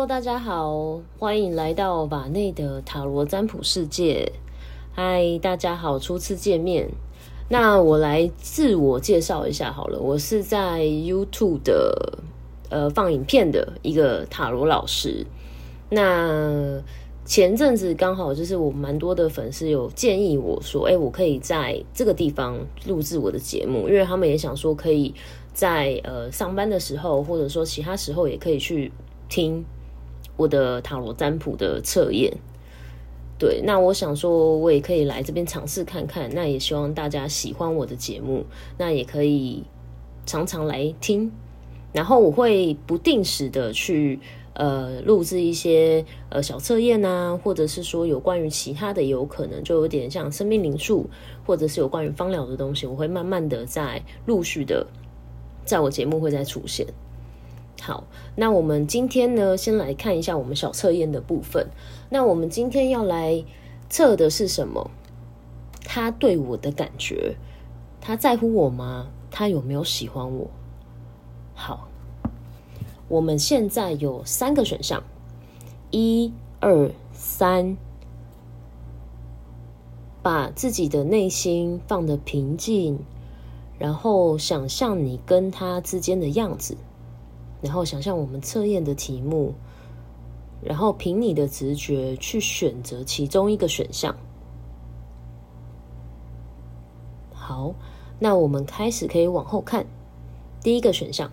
Hello，大家好，欢迎来到瓦内的塔罗占卜世界。嗨，大家好，初次见面。那我来自我介绍一下好了，我是在 YouTube 的呃放影片的一个塔罗老师。那前阵子刚好就是我蛮多的粉丝有建议我说，哎，我可以在这个地方录制我的节目，因为他们也想说可以在呃上班的时候，或者说其他时候也可以去。听我的塔罗占卜的测验，对，那我想说，我也可以来这边尝试看看。那也希望大家喜欢我的节目，那也可以常常来听。然后我会不定时的去呃录制一些呃小测验啊，或者是说有关于其他的，有可能就有点像生命灵数，或者是有关于芳疗的东西，我会慢慢的在陆续的在我节目会再出现。好，那我们今天呢，先来看一下我们小测验的部分。那我们今天要来测的是什么？他对我的感觉，他在乎我吗？他有没有喜欢我？好，我们现在有三个选项，一、二、三，把自己的内心放得平静，然后想象你跟他之间的样子。然后想象我们测验的题目，然后凭你的直觉去选择其中一个选项。好，那我们开始可以往后看。第一个选项，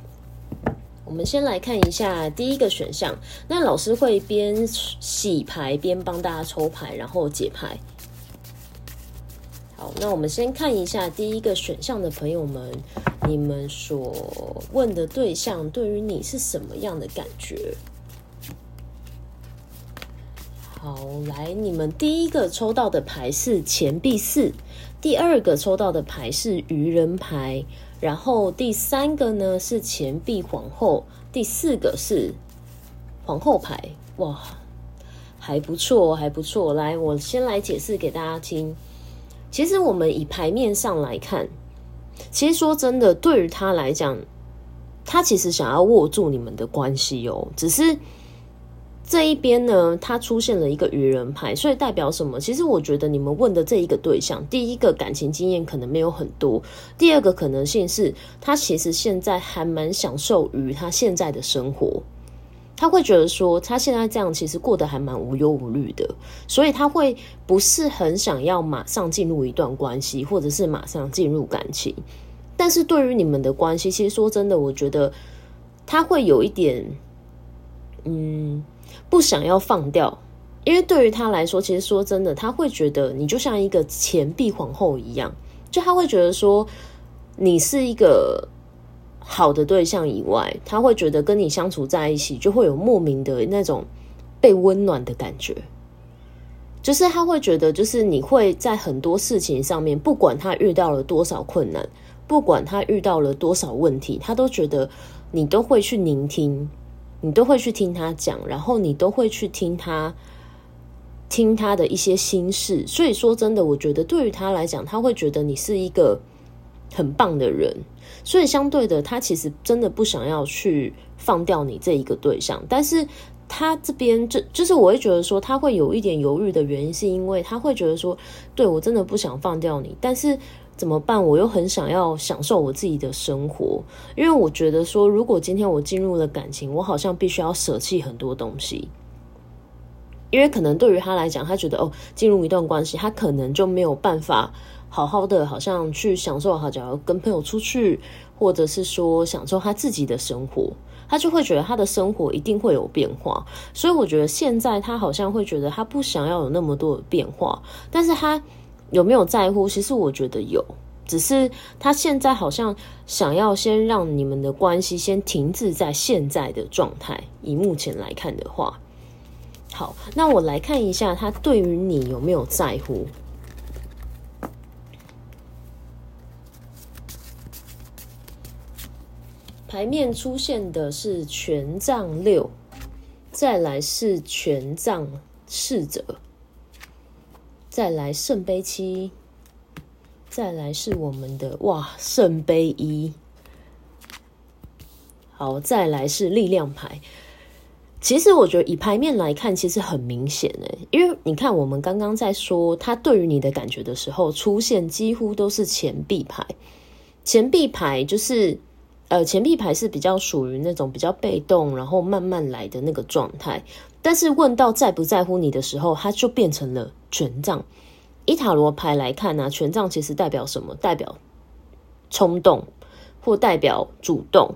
我们先来看一下第一个选项。那老师会边洗牌边帮大家抽牌，然后解牌。好，那我们先看一下第一个选项的朋友们，你们所问的对象对于你是什么样的感觉？好，来，你们第一个抽到的牌是钱币四，第二个抽到的牌是愚人牌，然后第三个呢是钱币皇后，第四个是皇后牌。哇，还不错，还不错。来，我先来解释给大家听。其实我们以牌面上来看，其实说真的，对于他来讲，他其实想要握住你们的关系哦。只是这一边呢，他出现了一个愚人牌，所以代表什么？其实我觉得你们问的这一个对象，第一个感情经验可能没有很多，第二个可能性是他其实现在还蛮享受于他现在的生活。他会觉得说，他现在这样其实过得还蛮无忧无虑的，所以他会不是很想要马上进入一段关系，或者是马上进入感情。但是对于你们的关系，其实说真的，我觉得他会有一点，嗯，不想要放掉，因为对于他来说，其实说真的，他会觉得你就像一个钱币皇后一样，就他会觉得说，你是一个。好的对象以外，他会觉得跟你相处在一起就会有莫名的那种被温暖的感觉，就是他会觉得，就是你会在很多事情上面，不管他遇到了多少困难，不管他遇到了多少问题，他都觉得你都会去聆听，你都会去听他讲，然后你都会去听他听他的一些心事。所以说真的，我觉得对于他来讲，他会觉得你是一个很棒的人。所以相对的，他其实真的不想要去放掉你这一个对象，但是他这边就就是我会觉得说，他会有一点犹豫的原因，是因为他会觉得说，对我真的不想放掉你，但是怎么办？我又很想要享受我自己的生活，因为我觉得说，如果今天我进入了感情，我好像必须要舍弃很多东西，因为可能对于他来讲，他觉得哦，进入一段关系，他可能就没有办法。好好的，好像去享受，好，假如跟朋友出去，或者是说享受他自己的生活，他就会觉得他的生活一定会有变化。所以我觉得现在他好像会觉得他不想要有那么多的变化，但是他有没有在乎？其实我觉得有，只是他现在好像想要先让你们的关系先停滞在现在的状态。以目前来看的话，好，那我来看一下他对于你有没有在乎。牌面出现的是权杖六，再来是权杖侍者，再来圣杯七，再来是我们的哇圣杯一，好，再来是力量牌。其实我觉得以牌面来看，其实很明显诶，因为你看我们刚刚在说他对于你的感觉的时候，出现几乎都是钱币牌。钱币牌就是，呃，钱币牌是比较属于那种比较被动，然后慢慢来的那个状态。但是问到在不在乎你的时候，它就变成了权杖。以塔罗牌来看呢，权杖其实代表什么？代表冲动，或代表主动。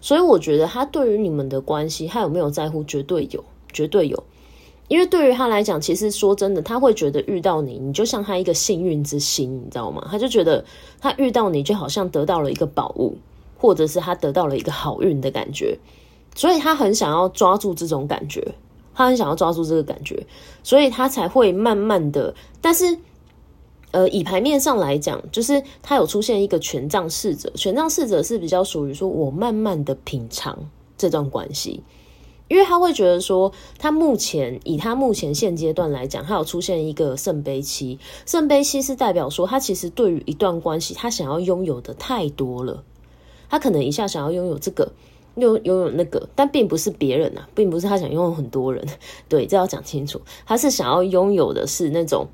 所以我觉得他对于你们的关系，他有没有在乎？绝对有，绝对有。因为对于他来讲，其实说真的，他会觉得遇到你，你就像他一个幸运之星，你知道吗？他就觉得他遇到你，就好像得到了一个宝物，或者是他得到了一个好运的感觉。所以他很想要抓住这种感觉，他很想要抓住这个感觉，所以他才会慢慢的，但是。呃，以牌面上来讲，就是他有出现一个权杖侍者，权杖侍者是比较属于说我慢慢的品尝这段关系，因为他会觉得说，他目前以他目前现阶段来讲，他有出现一个圣杯七，圣杯七是代表说他其实对于一段关系，他想要拥有的太多了，他可能一下想要拥有这个，又拥有那个，但并不是别人啊，并不是他想拥有很多人，对，这要讲清楚，他是想要拥有的是那种。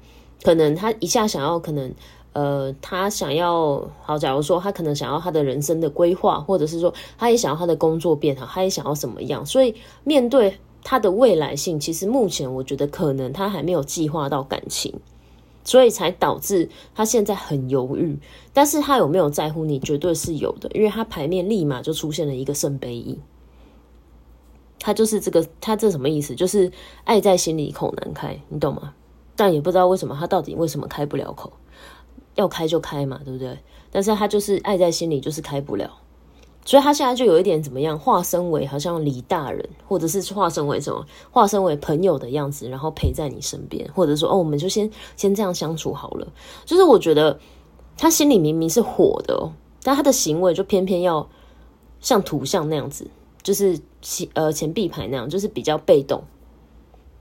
可能他一下想要，可能呃，他想要好。假如说他可能想要他的人生的规划，或者是说他也想要他的工作变好，他也想要什么样。所以面对他的未来性，其实目前我觉得可能他还没有计划到感情，所以才导致他现在很犹豫。但是他有没有在乎你，绝对是有的，因为他牌面立马就出现了一个圣杯一，他就是这个，他这什么意思？就是爱在心里口难开，你懂吗？但也不知道为什么他到底为什么开不了口，要开就开嘛，对不对？但是他就是爱在心里，就是开不了，所以他现在就有一点怎么样，化身为好像李大人，或者是化身为什么，化身为朋友的样子，然后陪在你身边，或者说哦，我们就先先这样相处好了。就是我觉得他心里明明是火的，但他的行为就偏偏要像图像那样子，就是钱呃钱币牌那样，就是比较被动。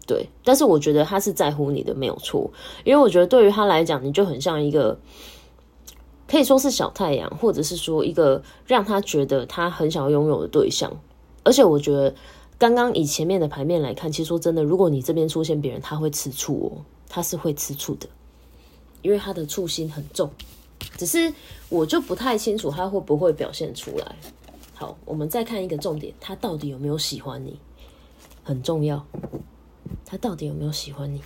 对，但是我觉得他是在乎你的，没有错。因为我觉得对于他来讲，你就很像一个可以说是小太阳，或者是说一个让他觉得他很想要拥有的对象。而且我觉得，刚刚以前面的牌面来看，其实说真的，如果你这边出现别人，他会吃醋哦，他是会吃醋的，因为他的醋心很重。只是我就不太清楚他会不会表现出来。好，我们再看一个重点，他到底有没有喜欢你，很重要。他到底有没有喜欢你？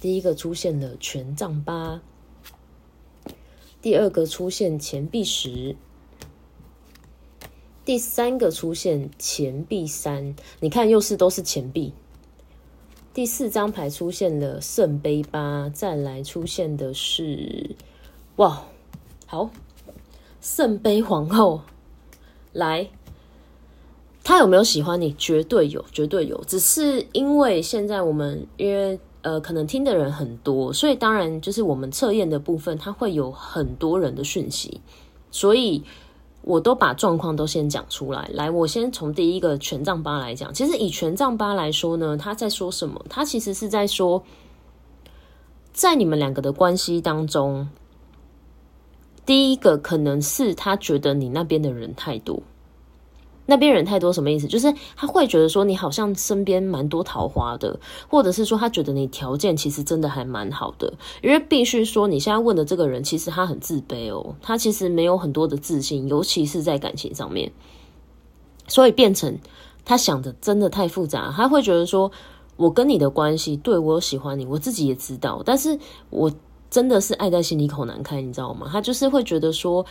第一个出现了权杖八，第二个出现钱币十，第三个出现钱币三。你看，又是都是钱币。第四张牌出现了圣杯八，再来出现的是哇，好，圣杯皇后来。他有没有喜欢你？绝对有，绝对有。只是因为现在我们因为呃，可能听的人很多，所以当然就是我们测验的部分，它会有很多人的讯息，所以我都把状况都先讲出来。来，我先从第一个权杖八来讲。其实以权杖八来说呢，他在说什么？他其实是在说，在你们两个的关系当中，第一个可能是他觉得你那边的人太多。那边人太多什么意思？就是他会觉得说你好像身边蛮多桃花的，或者是说他觉得你条件其实真的还蛮好的。因为必须说你现在问的这个人，其实他很自卑哦，他其实没有很多的自信，尤其是在感情上面。所以变成他想的真的太复杂，他会觉得说我跟你的关系，对我喜欢你，我自己也知道，但是我真的是爱在心里口难开，你知道吗？他就是会觉得说。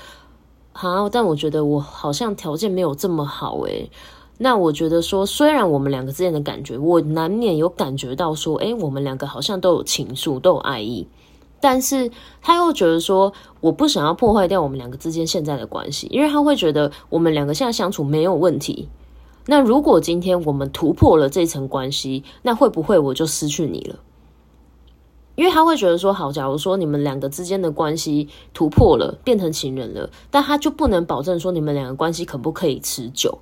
好，但我觉得我好像条件没有这么好诶。那我觉得说，虽然我们两个之间的感觉，我难免有感觉到说，诶，我们两个好像都有情愫，都有爱意。但是他又觉得说，我不想要破坏掉我们两个之间现在的关系，因为他会觉得我们两个现在相处没有问题。那如果今天我们突破了这层关系，那会不会我就失去你了？因为他会觉得说，好，假如说你们两个之间的关系突破了，变成情人了，但他就不能保证说你们两个关系可不可以持久。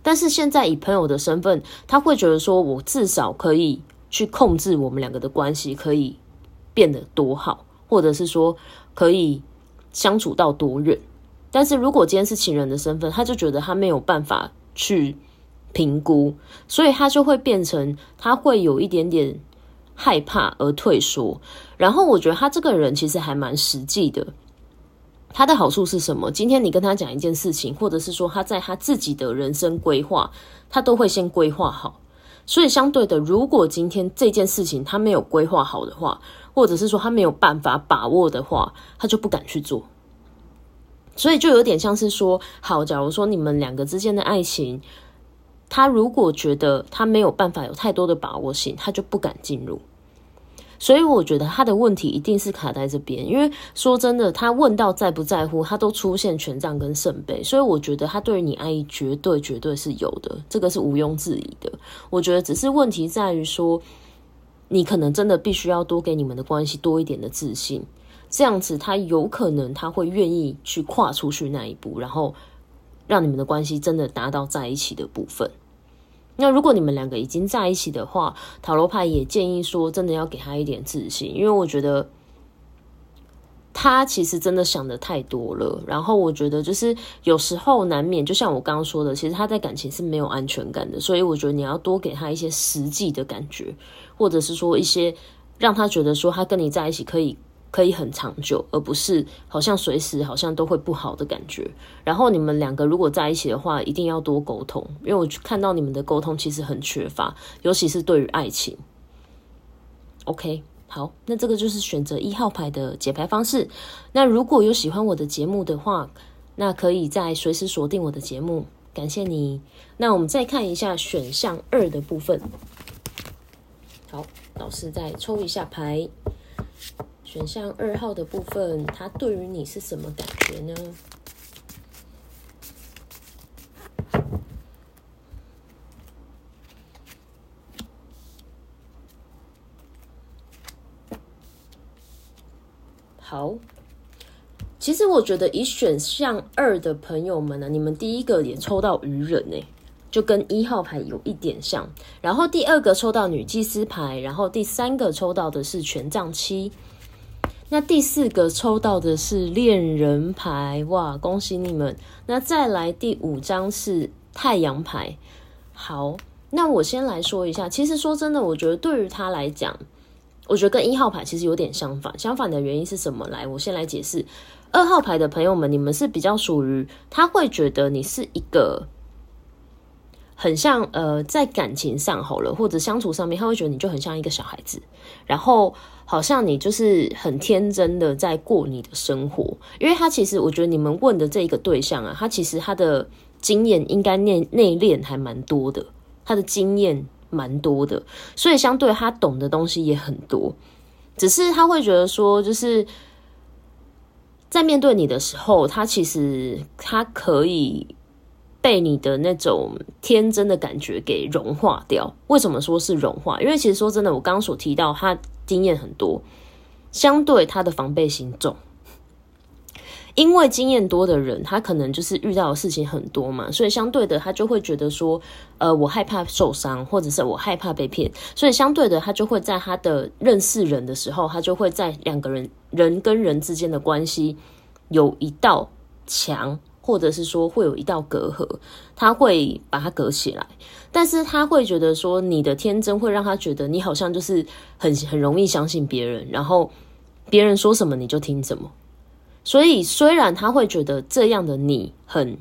但是现在以朋友的身份，他会觉得说，我至少可以去控制我们两个的关系，可以变得多好，或者是说可以相处到多远。但是如果今天是情人的身份，他就觉得他没有办法去评估，所以他就会变成他会有一点点害怕而退缩。然后我觉得他这个人其实还蛮实际的。他的好处是什么？今天你跟他讲一件事情，或者是说他在他自己的人生规划，他都会先规划好。所以相对的，如果今天这件事情他没有规划好的话，或者是说他没有办法把握的话，他就不敢去做。所以就有点像是说，好，假如说你们两个之间的爱情，他如果觉得他没有办法有太多的把握性，他就不敢进入。所以我觉得他的问题一定是卡在这边，因为说真的，他问到在不在乎，他都出现权杖跟圣杯，所以我觉得他对于你爱意绝对绝对是有的，这个是毋庸置疑的。我觉得只是问题在于说，你可能真的必须要多给你们的关系多一点的自信，这样子他有可能他会愿意去跨出去那一步，然后让你们的关系真的达到在一起的部分。那如果你们两个已经在一起的话，塔罗牌也建议说，真的要给他一点自信，因为我觉得他其实真的想的太多了。然后我觉得就是有时候难免，就像我刚刚说的，其实他在感情是没有安全感的，所以我觉得你要多给他一些实际的感觉，或者是说一些让他觉得说他跟你在一起可以。可以很长久，而不是好像随时好像都会不好的感觉。然后你们两个如果在一起的话，一定要多沟通，因为我看到你们的沟通其实很缺乏，尤其是对于爱情。OK，好，那这个就是选择一号牌的解牌方式。那如果有喜欢我的节目的话，那可以在随时锁定我的节目，感谢你。那我们再看一下选项二的部分。好，老师再抽一下牌。选项二号的部分，它对于你是什么感觉呢？好，其实我觉得以选项二的朋友们呢，你们第一个也抽到愚人呢，就跟一号牌有一点像。然后第二个抽到女祭司牌，然后第三个抽到的是权杖七。那第四个抽到的是恋人牌，哇，恭喜你们！那再来第五张是太阳牌。好，那我先来说一下，其实说真的，我觉得对于他来讲，我觉得跟一号牌其实有点相反。相反的原因是什么？来，我先来解释。二号牌的朋友们，你们是比较属于他会觉得你是一个。很像呃，在感情上好了，或者相处上面，他会觉得你就很像一个小孩子，然后好像你就是很天真的在过你的生活。因为他其实，我觉得你们问的这一个对象啊，他其实他的经验应该内内敛还蛮多的，他的经验蛮多的，所以相对他懂的东西也很多。只是他会觉得说，就是在面对你的时候，他其实他可以。被你的那种天真的感觉给融化掉。为什么说是融化？因为其实说真的，我刚刚所提到他经验很多，相对他的防备心重。因为经验多的人，他可能就是遇到的事情很多嘛，所以相对的他就会觉得说，呃，我害怕受伤，或者是我害怕被骗，所以相对的他就会在他的认识人的时候，他就会在两个人人跟人之间的关系有一道墙。或者是说会有一道隔阂，他会把它隔起来，但是他会觉得说你的天真会让他觉得你好像就是很很容易相信别人，然后别人说什么你就听什么。所以虽然他会觉得这样的你很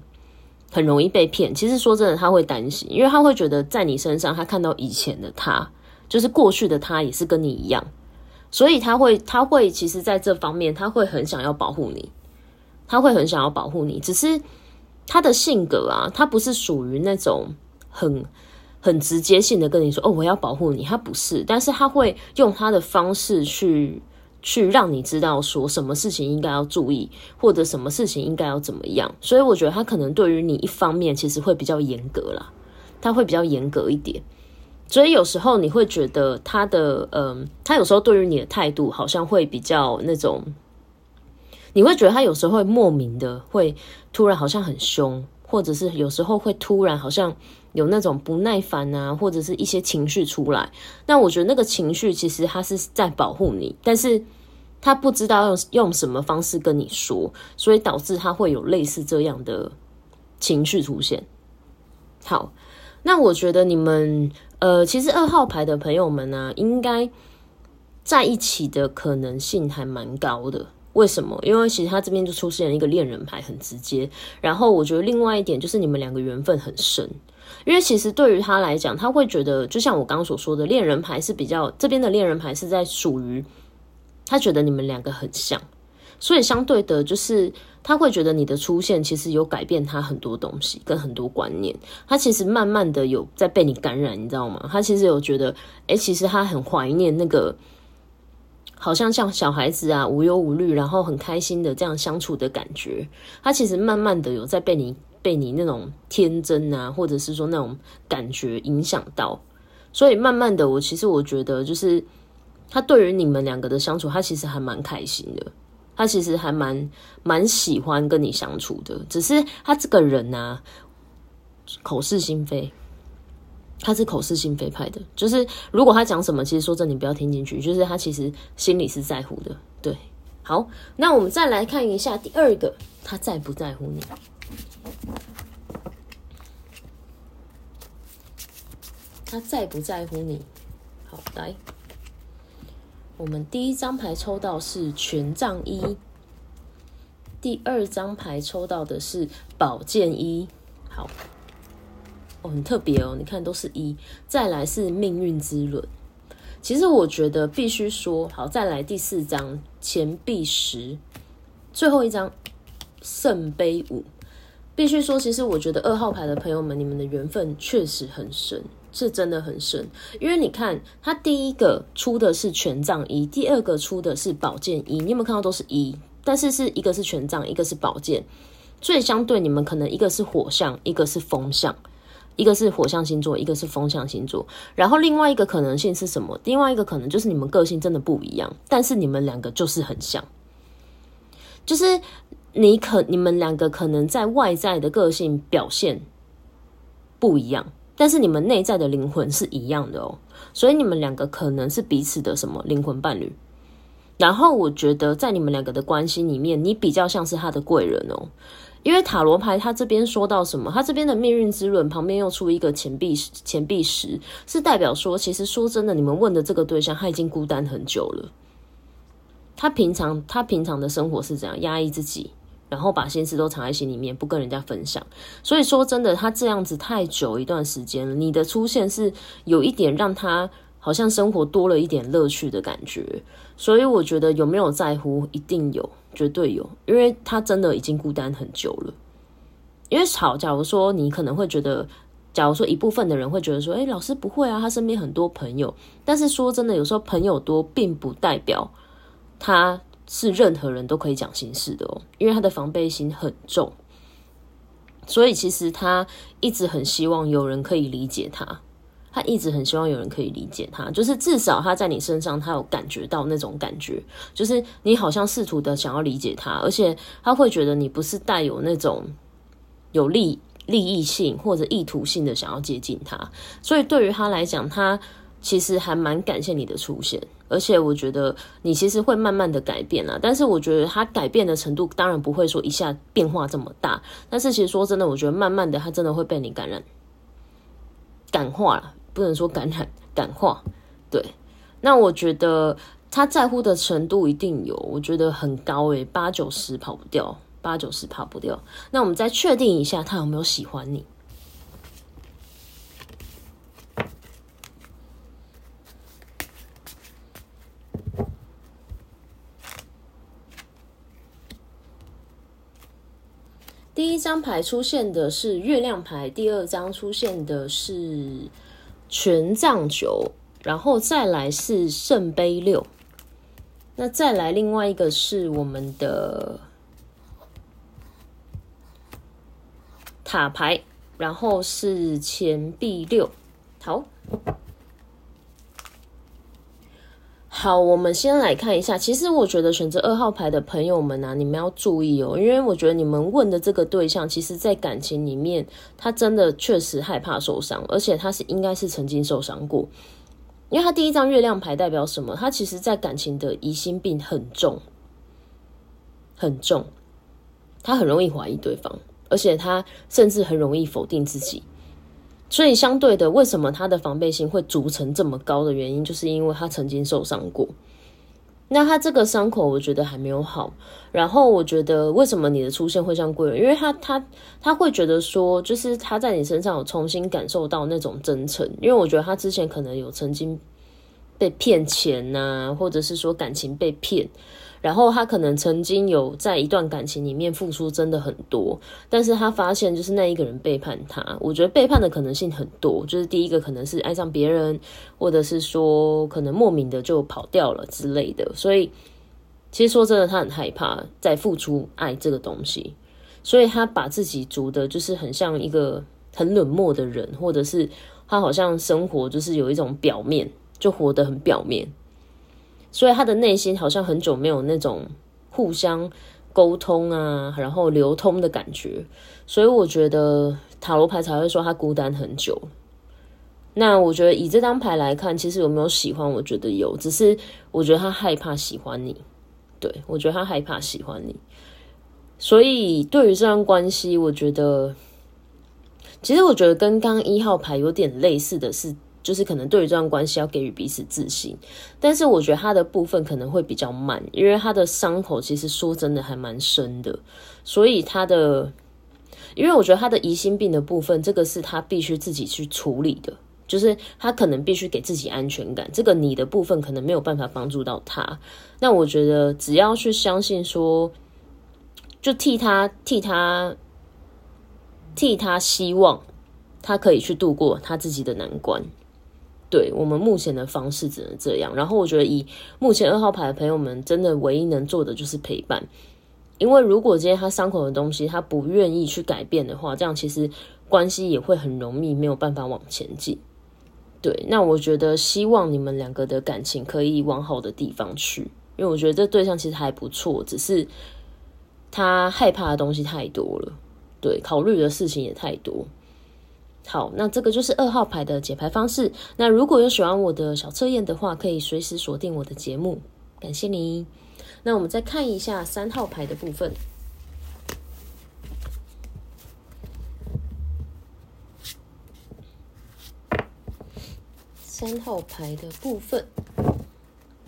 很容易被骗，其实说真的他会担心，因为他会觉得在你身上他看到以前的他，就是过去的他也是跟你一样，所以他会他会其实在这方面他会很想要保护你。他会很想要保护你，只是他的性格啊，他不是属于那种很很直接性的跟你说哦，我要保护你。他不是，但是他会用他的方式去去让你知道说什么事情应该要注意，或者什么事情应该要怎么样。所以我觉得他可能对于你一方面其实会比较严格啦，他会比较严格一点。所以有时候你会觉得他的嗯，他有时候对于你的态度好像会比较那种。你会觉得他有时候会莫名的会突然好像很凶，或者是有时候会突然好像有那种不耐烦啊，或者是一些情绪出来。那我觉得那个情绪其实他是在保护你，但是他不知道用用什么方式跟你说，所以导致他会有类似这样的情绪出现。好，那我觉得你们呃，其实二号牌的朋友们呢，应该在一起的可能性还蛮高的。为什么？因为其实他这边就出现了一个恋人牌，很直接。然后我觉得另外一点就是你们两个缘分很深。因为其实对于他来讲，他会觉得，就像我刚刚所说的，恋人牌是比较这边的恋人牌是在属于他觉得你们两个很像，所以相对的，就是他会觉得你的出现其实有改变他很多东西跟很多观念。他其实慢慢的有在被你感染，你知道吗？他其实有觉得，哎，其实他很怀念那个好像像小孩子啊，无忧无虑，然后很开心的这样相处的感觉。他其实慢慢的有在被你。被你那种天真啊，或者是说那种感觉影响到，所以慢慢的，我其实我觉得，就是他对于你们两个的相处，他其实还蛮开心的，他其实还蛮蛮喜欢跟你相处的。只是他这个人呢，口是心非，他是口是心非派的，就是如果他讲什么，其实说真的，你不要听进去，就是他其实心里是在乎的。对，好，那我们再来看一下第二个，他在不在乎你？他在不在乎你？好，来，我们第一张牌抽到是权杖一，第二张牌抽到的是宝剑一。好，哦，很特别哦，你看都是一。再来是命运之轮。其实我觉得必须说，好，再来第四张钱币十，最后一张圣杯五。必须说，其实我觉得二号牌的朋友们，你们的缘分确实很深，是真的很深。因为你看，他第一个出的是权杖一，第二个出的是宝剑一，你有没有看到都是一？但是是一个是权杖，一个是宝剑，所以相对你们可能一个是火象，一个是风象，一个是火象星座，一个是风象星座。然后另外一个可能性是什么？另外一个可能就是你们个性真的不一样，但是你们两个就是很像，就是。你可你们两个可能在外在的个性表现不一样，但是你们内在的灵魂是一样的哦。所以你们两个可能是彼此的什么灵魂伴侣。然后我觉得在你们两个的关系里面，你比较像是他的贵人哦。因为塔罗牌他这边说到什么，他这边的命运之轮旁边又出一个钱币钱币十，是代表说，其实说真的，你们问的这个对象他已经孤单很久了。他平常他平常的生活是怎样压抑自己？然后把心事都藏在心里面，不跟人家分享。所以说真的，他这样子太久一段时间了，你的出现是有一点让他好像生活多了一点乐趣的感觉。所以我觉得有没有在乎，一定有，绝对有，因为他真的已经孤单很久了。因为好，假如说你可能会觉得，假如说一部分的人会觉得说，哎，老师不会啊，他身边很多朋友。但是说真的，有时候朋友多，并不代表他。是任何人都可以讲心事的哦，因为他的防备心很重，所以其实他一直很希望有人可以理解他，他一直很希望有人可以理解他，就是至少他在你身上，他有感觉到那种感觉，就是你好像试图的想要理解他，而且他会觉得你不是带有那种有利利益性或者意图性的想要接近他，所以对于他来讲，他其实还蛮感谢你的出现。而且我觉得你其实会慢慢的改变啦，但是我觉得他改变的程度当然不会说一下变化这么大，但是其实说真的，我觉得慢慢的他真的会被你感染、感化了，不能说感染、感化。对，那我觉得他在乎的程度一定有，我觉得很高诶，八九十跑不掉，八九十跑不掉。那我们再确定一下，他有没有喜欢你？第一张牌出现的是月亮牌，第二张出现的是权杖九，然后再来是圣杯六，那再来另外一个是我们的塔牌，然后是钱币六，好。好，我们先来看一下。其实我觉得选择二号牌的朋友们啊，你们要注意哦，因为我觉得你们问的这个对象，其实在感情里面，他真的确实害怕受伤，而且他是应该是曾经受伤过。因为他第一张月亮牌代表什么？他其实在感情的疑心病很重，很重，他很容易怀疑对方，而且他甚至很容易否定自己。所以相对的，为什么他的防备心会筑成这么高的原因，就是因为他曾经受伤过。那他这个伤口，我觉得还没有好。然后我觉得，为什么你的出现会像贵人？因为他他他会觉得说，就是他在你身上有重新感受到那种真诚。因为我觉得他之前可能有曾经被骗钱呐，或者是说感情被骗。然后他可能曾经有在一段感情里面付出真的很多，但是他发现就是那一个人背叛他。我觉得背叛的可能性很多，就是第一个可能是爱上别人，或者是说可能莫名的就跑掉了之类的。所以其实说真的，他很害怕再付出爱这个东西，所以他把自己逐的就是很像一个很冷漠的人，或者是他好像生活就是有一种表面，就活得很表面。所以他的内心好像很久没有那种互相沟通啊，然后流通的感觉，所以我觉得塔罗牌才会说他孤单很久。那我觉得以这张牌来看，其实有没有喜欢？我觉得有，只是我觉得他害怕喜欢你。对我觉得他害怕喜欢你，所以对于这段关系，我觉得其实我觉得跟刚一号牌有点类似的是。就是可能对于这段关系要给予彼此自信，但是我觉得他的部分可能会比较慢，因为他的伤口其实说真的还蛮深的，所以他的，因为我觉得他的疑心病的部分，这个是他必须自己去处理的，就是他可能必须给自己安全感，这个你的部分可能没有办法帮助到他。那我觉得只要去相信说，就替他替他替他希望他可以去度过他自己的难关。对我们目前的方式只能这样，然后我觉得以目前二号牌的朋友们，真的唯一能做的就是陪伴，因为如果今天他伤口的东西他不愿意去改变的话，这样其实关系也会很容易没有办法往前进。对，那我觉得希望你们两个的感情可以往好的地方去，因为我觉得这对象其实还不错，只是他害怕的东西太多了，对，考虑的事情也太多。好，那这个就是二号牌的解牌方式。那如果有喜欢我的小测验的话，可以随时锁定我的节目。感谢你。那我们再看一下三号牌的部分。三号牌的部分，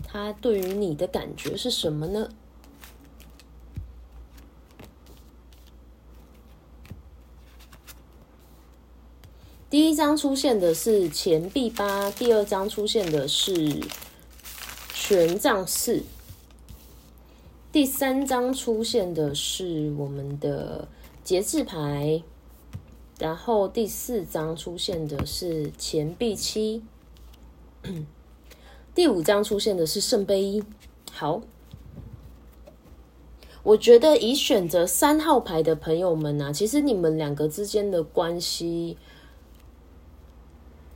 它对于你的感觉是什么呢？第一张出现的是钱币八，第二张出现的是权杖四，第三张出现的是我们的节制牌，然后第四张出现的是钱币七，第五张出现的是圣杯一。好，我觉得以选择三号牌的朋友们呢，其实你们两个之间的关系。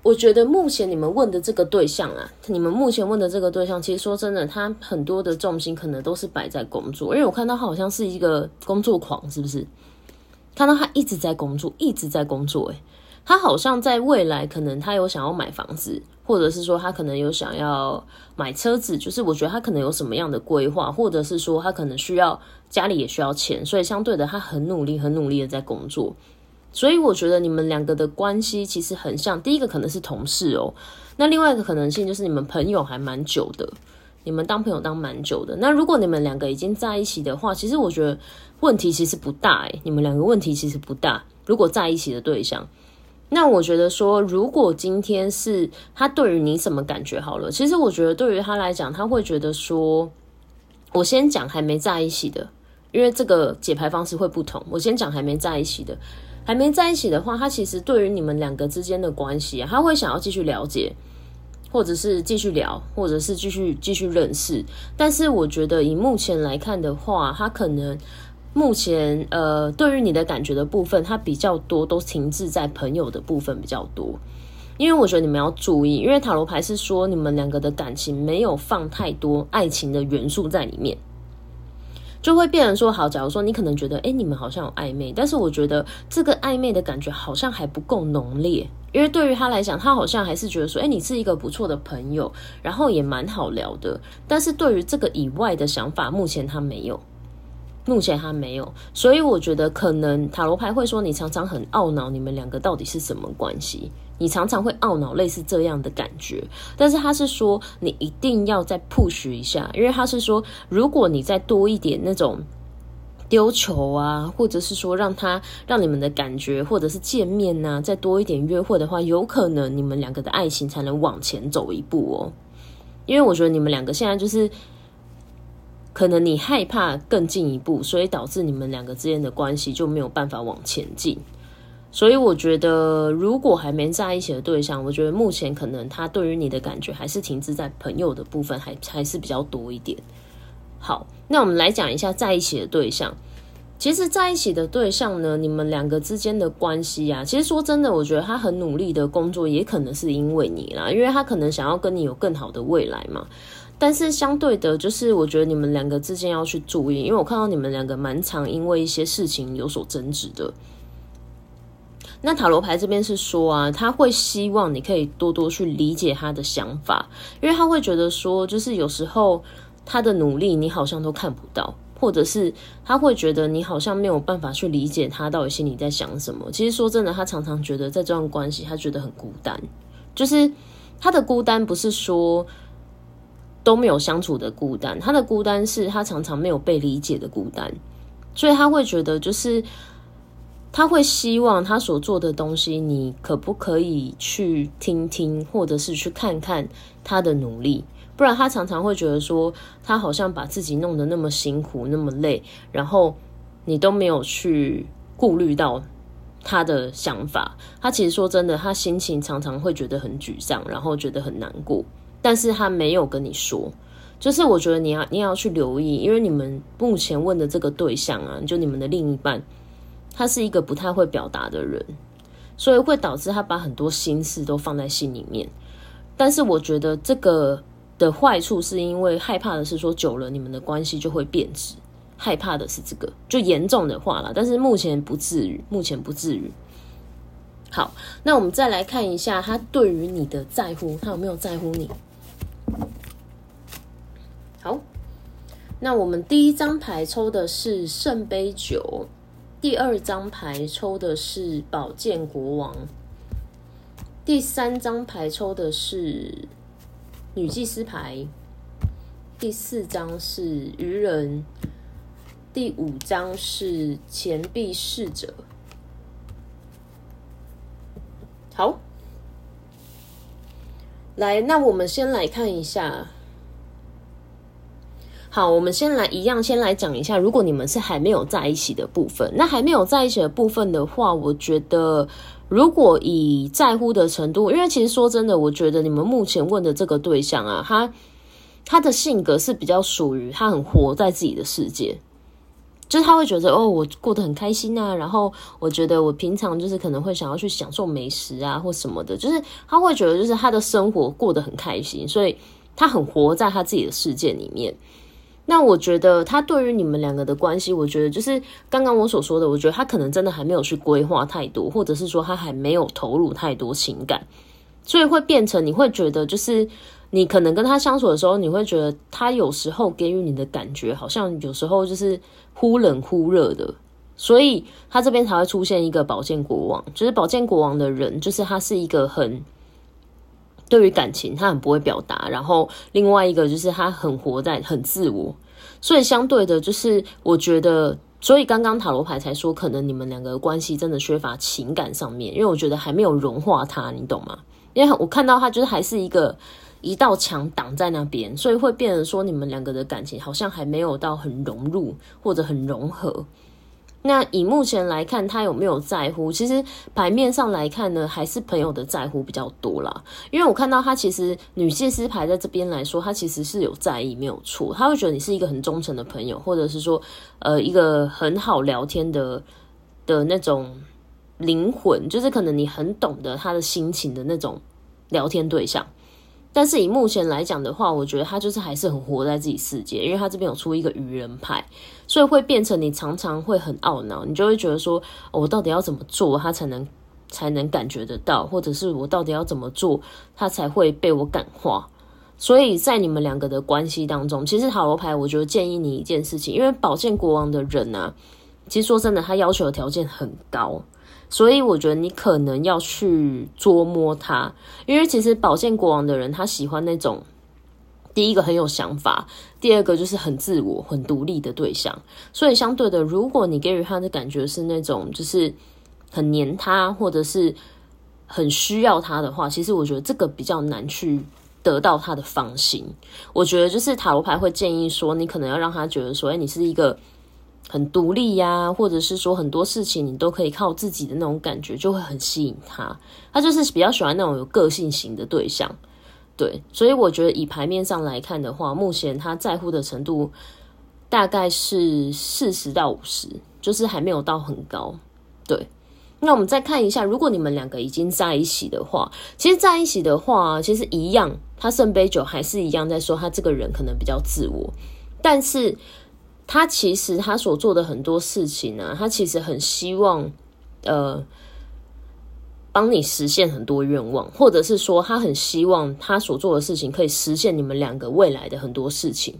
我觉得目前你们问的这个对象啊，你们目前问的这个对象，其实说真的，他很多的重心可能都是摆在工作，因为我看到他好像是一个工作狂，是不是？看到他一直在工作，一直在工作，诶，他好像在未来可能他有想要买房子，或者是说他可能有想要买车子，就是我觉得他可能有什么样的规划，或者是说他可能需要家里也需要钱，所以相对的他很努力，很努力的在工作。所以我觉得你们两个的关系其实很像。第一个可能是同事哦，那另外一个可能性就是你们朋友还蛮久的，你们当朋友当蛮久的。那如果你们两个已经在一起的话，其实我觉得问题其实不大诶，你们两个问题其实不大。如果在一起的对象，那我觉得说，如果今天是他对于你什么感觉好了，其实我觉得对于他来讲，他会觉得说，我先讲还没在一起的，因为这个解牌方式会不同。我先讲还没在一起的。还没在一起的话，他其实对于你们两个之间的关系啊，他会想要继续了解，或者是继续聊，或者是继续继续认识。但是我觉得以目前来看的话，他可能目前呃，对于你的感觉的部分，他比较多都停滞在朋友的部分比较多。因为我觉得你们要注意，因为塔罗牌是说你们两个的感情没有放太多爱情的元素在里面。就会变成说，好，假如说你可能觉得，哎，你们好像有暧昧，但是我觉得这个暧昧的感觉好像还不够浓烈，因为对于他来讲，他好像还是觉得说，哎，你是一个不错的朋友，然后也蛮好聊的，但是对于这个以外的想法，目前他没有。目前还没有，所以我觉得可能塔罗牌会说你常常很懊恼，你们两个到底是什么关系？你常常会懊恼类似这样的感觉，但是他是说你一定要再 push 一下，因为他是说如果你再多一点那种丢球啊，或者是说让他让你们的感觉或者是见面呐，再多一点约会的话，有可能你们两个的爱情才能往前走一步哦。因为我觉得你们两个现在就是。可能你害怕更进一步，所以导致你们两个之间的关系就没有办法往前进。所以我觉得，如果还没在一起的对象，我觉得目前可能他对于你的感觉还是停滞在朋友的部分，还还是比较多一点。好，那我们来讲一下在一起的对象。其实在一起的对象呢，你们两个之间的关系啊，其实说真的，我觉得他很努力的工作，也可能是因为你啦，因为他可能想要跟你有更好的未来嘛。但是相对的，就是我觉得你们两个之间要去注意，因为我看到你们两个蛮常因为一些事情有所争执的。那塔罗牌这边是说啊，他会希望你可以多多去理解他的想法，因为他会觉得说，就是有时候他的努力你好像都看不到，或者是他会觉得你好像没有办法去理解他到底心里在想什么。其实说真的，他常常觉得在这段关系，他觉得很孤单，就是他的孤单不是说。都没有相处的孤单，他的孤单是他常常没有被理解的孤单，所以他会觉得就是他会希望他所做的东西，你可不可以去听听，或者是去看看他的努力，不然他常常会觉得说他好像把自己弄得那么辛苦那么累，然后你都没有去顾虑到他的想法，他其实说真的，他心情常常会觉得很沮丧，然后觉得很难过。但是他没有跟你说，就是我觉得你要你要去留意，因为你们目前问的这个对象啊，就你们的另一半，他是一个不太会表达的人，所以会导致他把很多心事都放在心里面。但是我觉得这个的坏处是因为害怕的是说久了你们的关系就会变质，害怕的是这个就严重的话了。但是目前不至于，目前不至于。好，那我们再来看一下他对于你的在乎，他有没有在乎你？那我们第一张牌抽的是圣杯九，第二张牌抽的是宝剑国王，第三张牌抽的是女祭司牌，第四张是愚人，第五张是钱币侍者。好，来，那我们先来看一下。好，我们先来一样，先来讲一下，如果你们是还没有在一起的部分，那还没有在一起的部分的话，我觉得如果以在乎的程度，因为其实说真的，我觉得你们目前问的这个对象啊，他他的性格是比较属于他很活在自己的世界，就是他会觉得哦，我过得很开心啊，然后我觉得我平常就是可能会想要去享受美食啊或什么的，就是他会觉得就是他的生活过得很开心，所以他很活在他自己的世界里面。那我觉得他对于你们两个的关系，我觉得就是刚刚我所说的，我觉得他可能真的还没有去规划太多，或者是说他还没有投入太多情感，所以会变成你会觉得，就是你可能跟他相处的时候，你会觉得他有时候给予你的感觉，好像有时候就是忽冷忽热的，所以他这边才会出现一个宝剑国王，就是宝剑国王的人，就是他是一个很。对于感情，他很不会表达。然后另外一个就是他很活在很自我，所以相对的，就是我觉得，所以刚刚塔罗牌才说，可能你们两个关系真的缺乏情感上面，因为我觉得还没有融化他，你懂吗？因为我看到他就是还是一个一道墙挡在那边，所以会变成说你们两个的感情好像还没有到很融入或者很融合。那以目前来看，他有没有在乎？其实牌面上来看呢，还是朋友的在乎比较多啦。因为我看到他其实女祭司牌在这边来说，他其实是有在意，没有错。他会觉得你是一个很忠诚的朋友，或者是说，呃，一个很好聊天的的那种灵魂，就是可能你很懂得他的心情的那种聊天对象。但是以目前来讲的话，我觉得他就是还是很活在自己世界，因为他这边有出一个愚人牌，所以会变成你常常会很懊恼，你就会觉得说，我到底要怎么做，他才能才能感觉得到，或者是我到底要怎么做，他才会被我感化。所以在你们两个的关系当中，其实塔罗牌我觉得建议你一件事情，因为宝剑国王的人呢，其实说真的，他要求的条件很高，所以我觉得你可能要去捉摸他，因为其实宝剑国王的人他喜欢那种第一个很有想法，第二个就是很自我、很独立的对象，所以相对的，如果你给予他的感觉是那种就是很黏他，或者是很需要他的话，其实我觉得这个比较难去。得到他的放心，我觉得就是塔罗牌会建议说，你可能要让他觉得说，哎，你是一个很独立呀，或者是说很多事情你都可以靠自己的那种感觉，就会很吸引他。他就是比较喜欢那种有个性型的对象，对。所以我觉得以牌面上来看的话，目前他在乎的程度大概是四十到五十，就是还没有到很高，对。那我们再看一下，如果你们两个已经在一起的话，其实在一起的话，其实一样，他圣杯九还是一样在说他这个人可能比较自我，但是他其实他所做的很多事情呢，他其实很希望呃帮你实现很多愿望，或者是说他很希望他所做的事情可以实现你们两个未来的很多事情，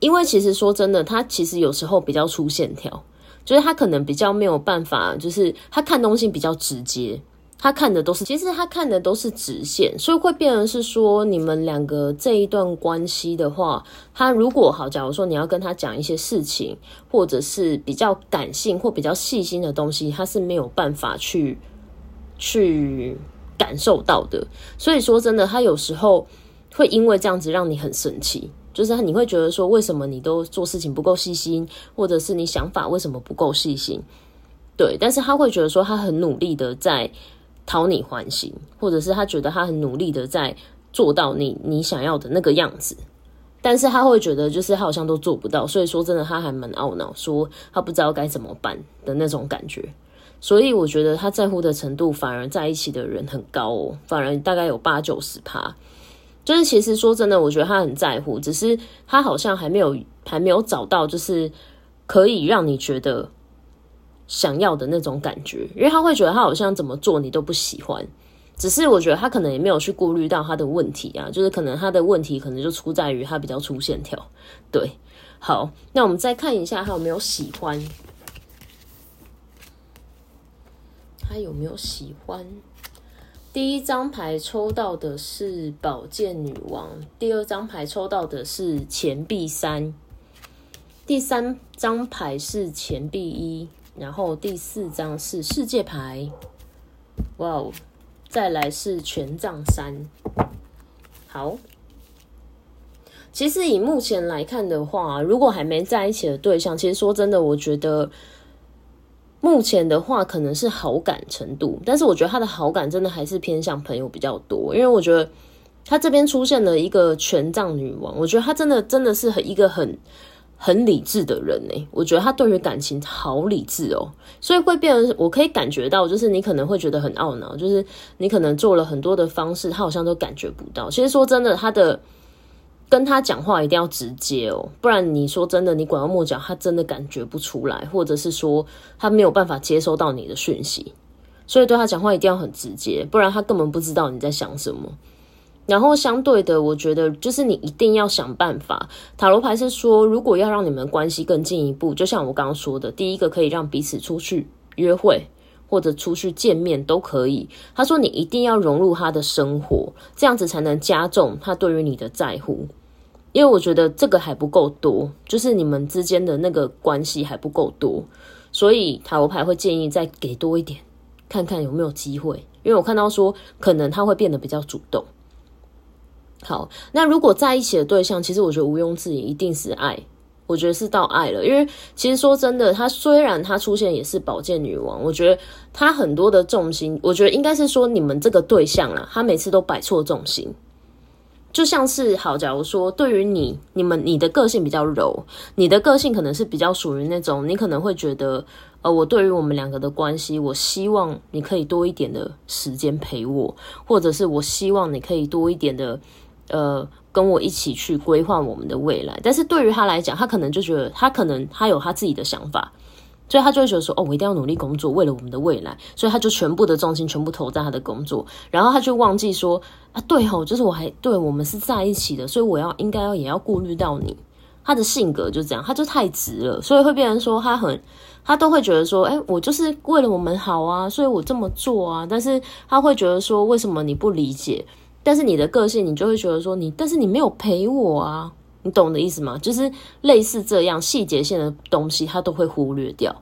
因为其实说真的，他其实有时候比较粗线条。就是他可能比较没有办法，就是他看东西比较直接，他看的都是，其实他看的都是直线，所以会变成是说，你们两个这一段关系的话，他如果好，假如说你要跟他讲一些事情，或者是比较感性或比较细心的东西，他是没有办法去去感受到的。所以说真的，他有时候会因为这样子让你很生气。就是你会觉得说，为什么你都做事情不够细心，或者是你想法为什么不够细心？对，但是他会觉得说，他很努力的在讨你欢心，或者是他觉得他很努力的在做到你你想要的那个样子，但是他会觉得就是他好像都做不到，所以说真的他还蛮懊恼，说他不知道该怎么办的那种感觉。所以我觉得他在乎的程度反而在一起的人很高哦，反而大概有八九十趴。就是其实说真的，我觉得他很在乎，只是他好像还没有还没有找到，就是可以让你觉得想要的那种感觉，因为他会觉得他好像怎么做你都不喜欢，只是我觉得他可能也没有去顾虑到他的问题啊，就是可能他的问题可能就出在于他比较粗线条。对，好，那我们再看一下他有没有喜欢，他有没有喜欢。第一张牌抽到的是宝剑女王，第二张牌抽到的是钱币三，第三张牌是钱币一，然后第四张是世界牌，哇哦，再来是权杖三。好，其实以目前来看的话，如果还没在一起的对象，其实说真的，我觉得。目前的话，可能是好感程度，但是我觉得他的好感真的还是偏向朋友比较多，因为我觉得他这边出现了一个权杖女王，我觉得他真的真的是很一个很很理智的人呢。我觉得他对于感情好理智哦，所以会变成我可以感觉到，就是你可能会觉得很懊恼，就是你可能做了很多的方式，他好像都感觉不到。其实说真的，他的。跟他讲话一定要直接哦，不然你说真的，你拐弯抹角，他真的感觉不出来，或者是说他没有办法接收到你的讯息，所以对他讲话一定要很直接，不然他根本不知道你在想什么。然后相对的，我觉得就是你一定要想办法。塔罗牌是说，如果要让你们关系更进一步，就像我刚刚说的，第一个可以让彼此出去约会或者出去见面都可以。他说你一定要融入他的生活，这样子才能加重他对于你的在乎。因为我觉得这个还不够多，就是你们之间的那个关系还不够多，所以塔罗牌会建议再给多一点，看看有没有机会。因为我看到说，可能他会变得比较主动。好，那如果在一起的对象，其实我觉得毋庸置疑一定是爱，我觉得是到爱了。因为其实说真的，他虽然他出现也是宝剑女王，我觉得他很多的重心，我觉得应该是说你们这个对象啦，他每次都摆错重心。就像是好，假如说对于你、你们、你的个性比较柔，你的个性可能是比较属于那种，你可能会觉得，呃，我对于我们两个的关系，我希望你可以多一点的时间陪我，或者是我希望你可以多一点的，呃，跟我一起去规划我们的未来。但是对于他来讲，他可能就觉得，他可能他有他自己的想法，所以他就会觉得说，哦，我一定要努力工作，为了我们的未来，所以他就全部的重心全部投在他的工作，然后他就忘记说，啊，对哦，就是我还对我们是在一起的，所以我要应该要也要顾虑到你。他的性格就这样，他就太直了，所以会变成说他很，他都会觉得说，哎，我就是为了我们好啊，所以我这么做啊，但是他会觉得说，为什么你不理解？但是你的个性，你就会觉得说，你但是你没有陪我啊。你懂我的意思吗？就是类似这样细节性的东西，他都会忽略掉。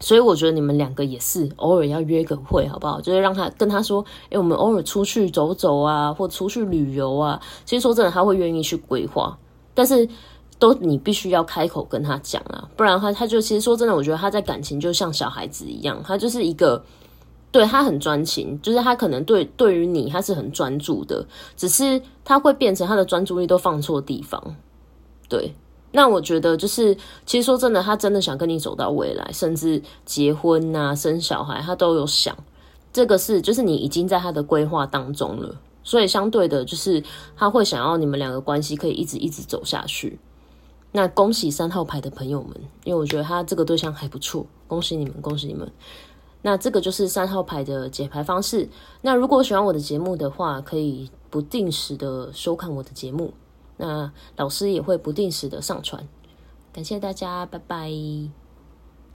所以我觉得你们两个也是偶尔要约个会，好不好？就是让他跟他说：“哎，我们偶尔出去走走啊，或出去旅游啊。”其实说真的，他会愿意去规划，但是都你必须要开口跟他讲啊，不然的话，他就其实说真的，我觉得他在感情就像小孩子一样，他就是一个。对他很专情，就是他可能对对于你他是很专注的，只是他会变成他的专注力都放错地方。对，那我觉得就是，其实说真的，他真的想跟你走到未来，甚至结婚啊、生小孩，他都有想。这个是就是你已经在他的规划当中了，所以相对的，就是他会想要你们两个关系可以一直一直走下去。那恭喜三号牌的朋友们，因为我觉得他这个对象还不错，恭喜你们，恭喜你们。那这个就是三号牌的解牌方式。那如果喜欢我的节目的话，可以不定时的收看我的节目。那老师也会不定时的上传。感谢大家，拜拜。